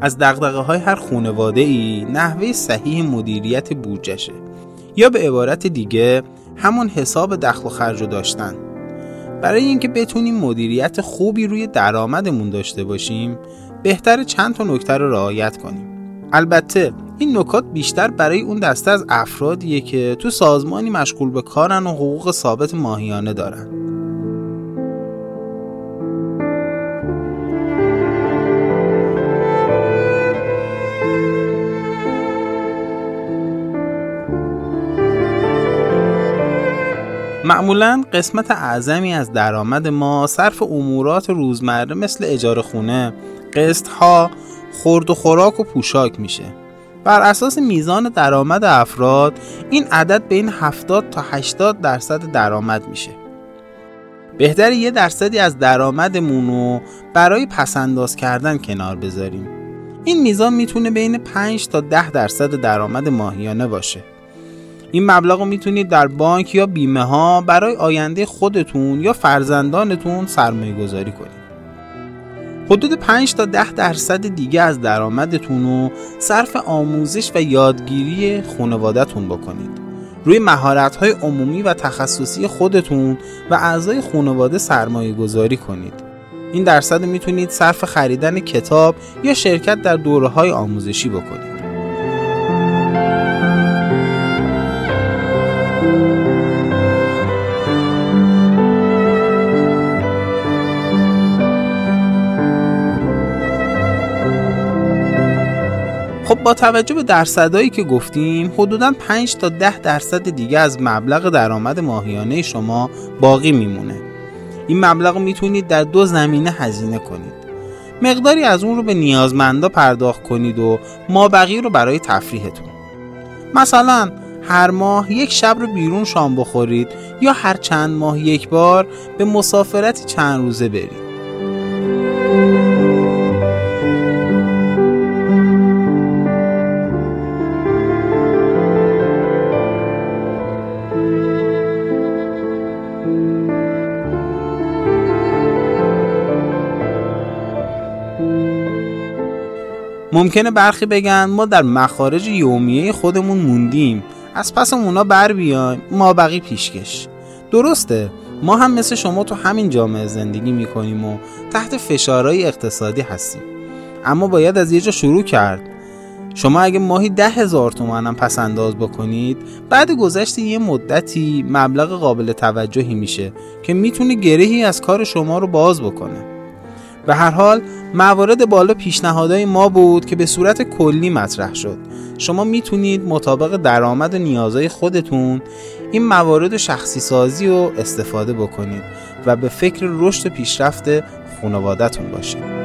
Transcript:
از دقدقه های هر خانواده ای نحوه صحیح مدیریت بودجشه یا به عبارت دیگه همون حساب دخل و خرج رو داشتن. برای اینکه بتونیم مدیریت خوبی روی درآمدمون داشته باشیم بهتر چند تا نکته رو رعایت کنیم. البته این نکات بیشتر برای اون دسته از افرادیه که تو سازمانی مشغول به کارن و حقوق ثابت ماهیانه دارن. معمولا قسمت اعظمی از درآمد ما صرف امورات روزمره مثل اجاره خونه، قسط ها، خورد و خوراک و پوشاک میشه. بر اساس میزان درآمد افراد این عدد بین 70 تا 80 درصد درآمد میشه. بهتر یه درصدی از درآمدمون رو برای پسنداز کردن کنار بذاریم. این میزان می‌تونه بین 5 تا 10 درصد درآمد ماهیانه باشه. این مبلغ رو می‌تونید در بانک یا بیمه ها برای آینده خودتون یا فرزندانتون سرمایه گذاری کنید. حدود 5 تا 10 درصد دیگه از درآمدتون رو صرف آموزش و یادگیری خانوادهتون بکنید. روی مهارت های عمومی و تخصصی خودتون و اعضای خانواده سرمایه گذاری کنید. این درصد می‌تونید صرف خریدن کتاب یا شرکت در دوره های آموزشی بکنید. خب با توجه به درصدایی که گفتیم حدودا 5 تا 10 درصد دیگه از مبلغ درآمد ماهیانه شما باقی میمونه. این مبلغ می‌تونید در دو زمینه هزینه کنید. مقداری از اون رو به نیازمندا پرداخت کنید و ما بقیه رو برای تفریحتون. مثلا هر ماه یک شب رو بیرون شام بخورید یا هر چند ماه یک بار به مسافرتی چند روزه برید. ممکنه برخی بگن ما در مخارج یومیه خودمون موندیم. از پس اونا بر بیایم ما بقی پیشکش. درسته ما هم مثل شما تو همین جامعه زندگی می‌کنیم و تحت فشارهای اقتصادی هستیم. اما باید از یه جا شروع کرد. شما اگه ماهی ده هزار تومن هم پس انداز بکنید بعد گذشت یه مدتی مبلغ قابل توجهی میشه که می‌تونه گرهی از کار شما رو باز بکنه. به هر حال موارد بالا پیشنهادهای ما بود که به صورت کلی مطرح شد. شما می‌تونید مطابق درآمد و نیازهای خودتون این موارد شخصی سازی و استفاده بکنید و به فکر رشد و پیشرفت خانوادهتون باشید.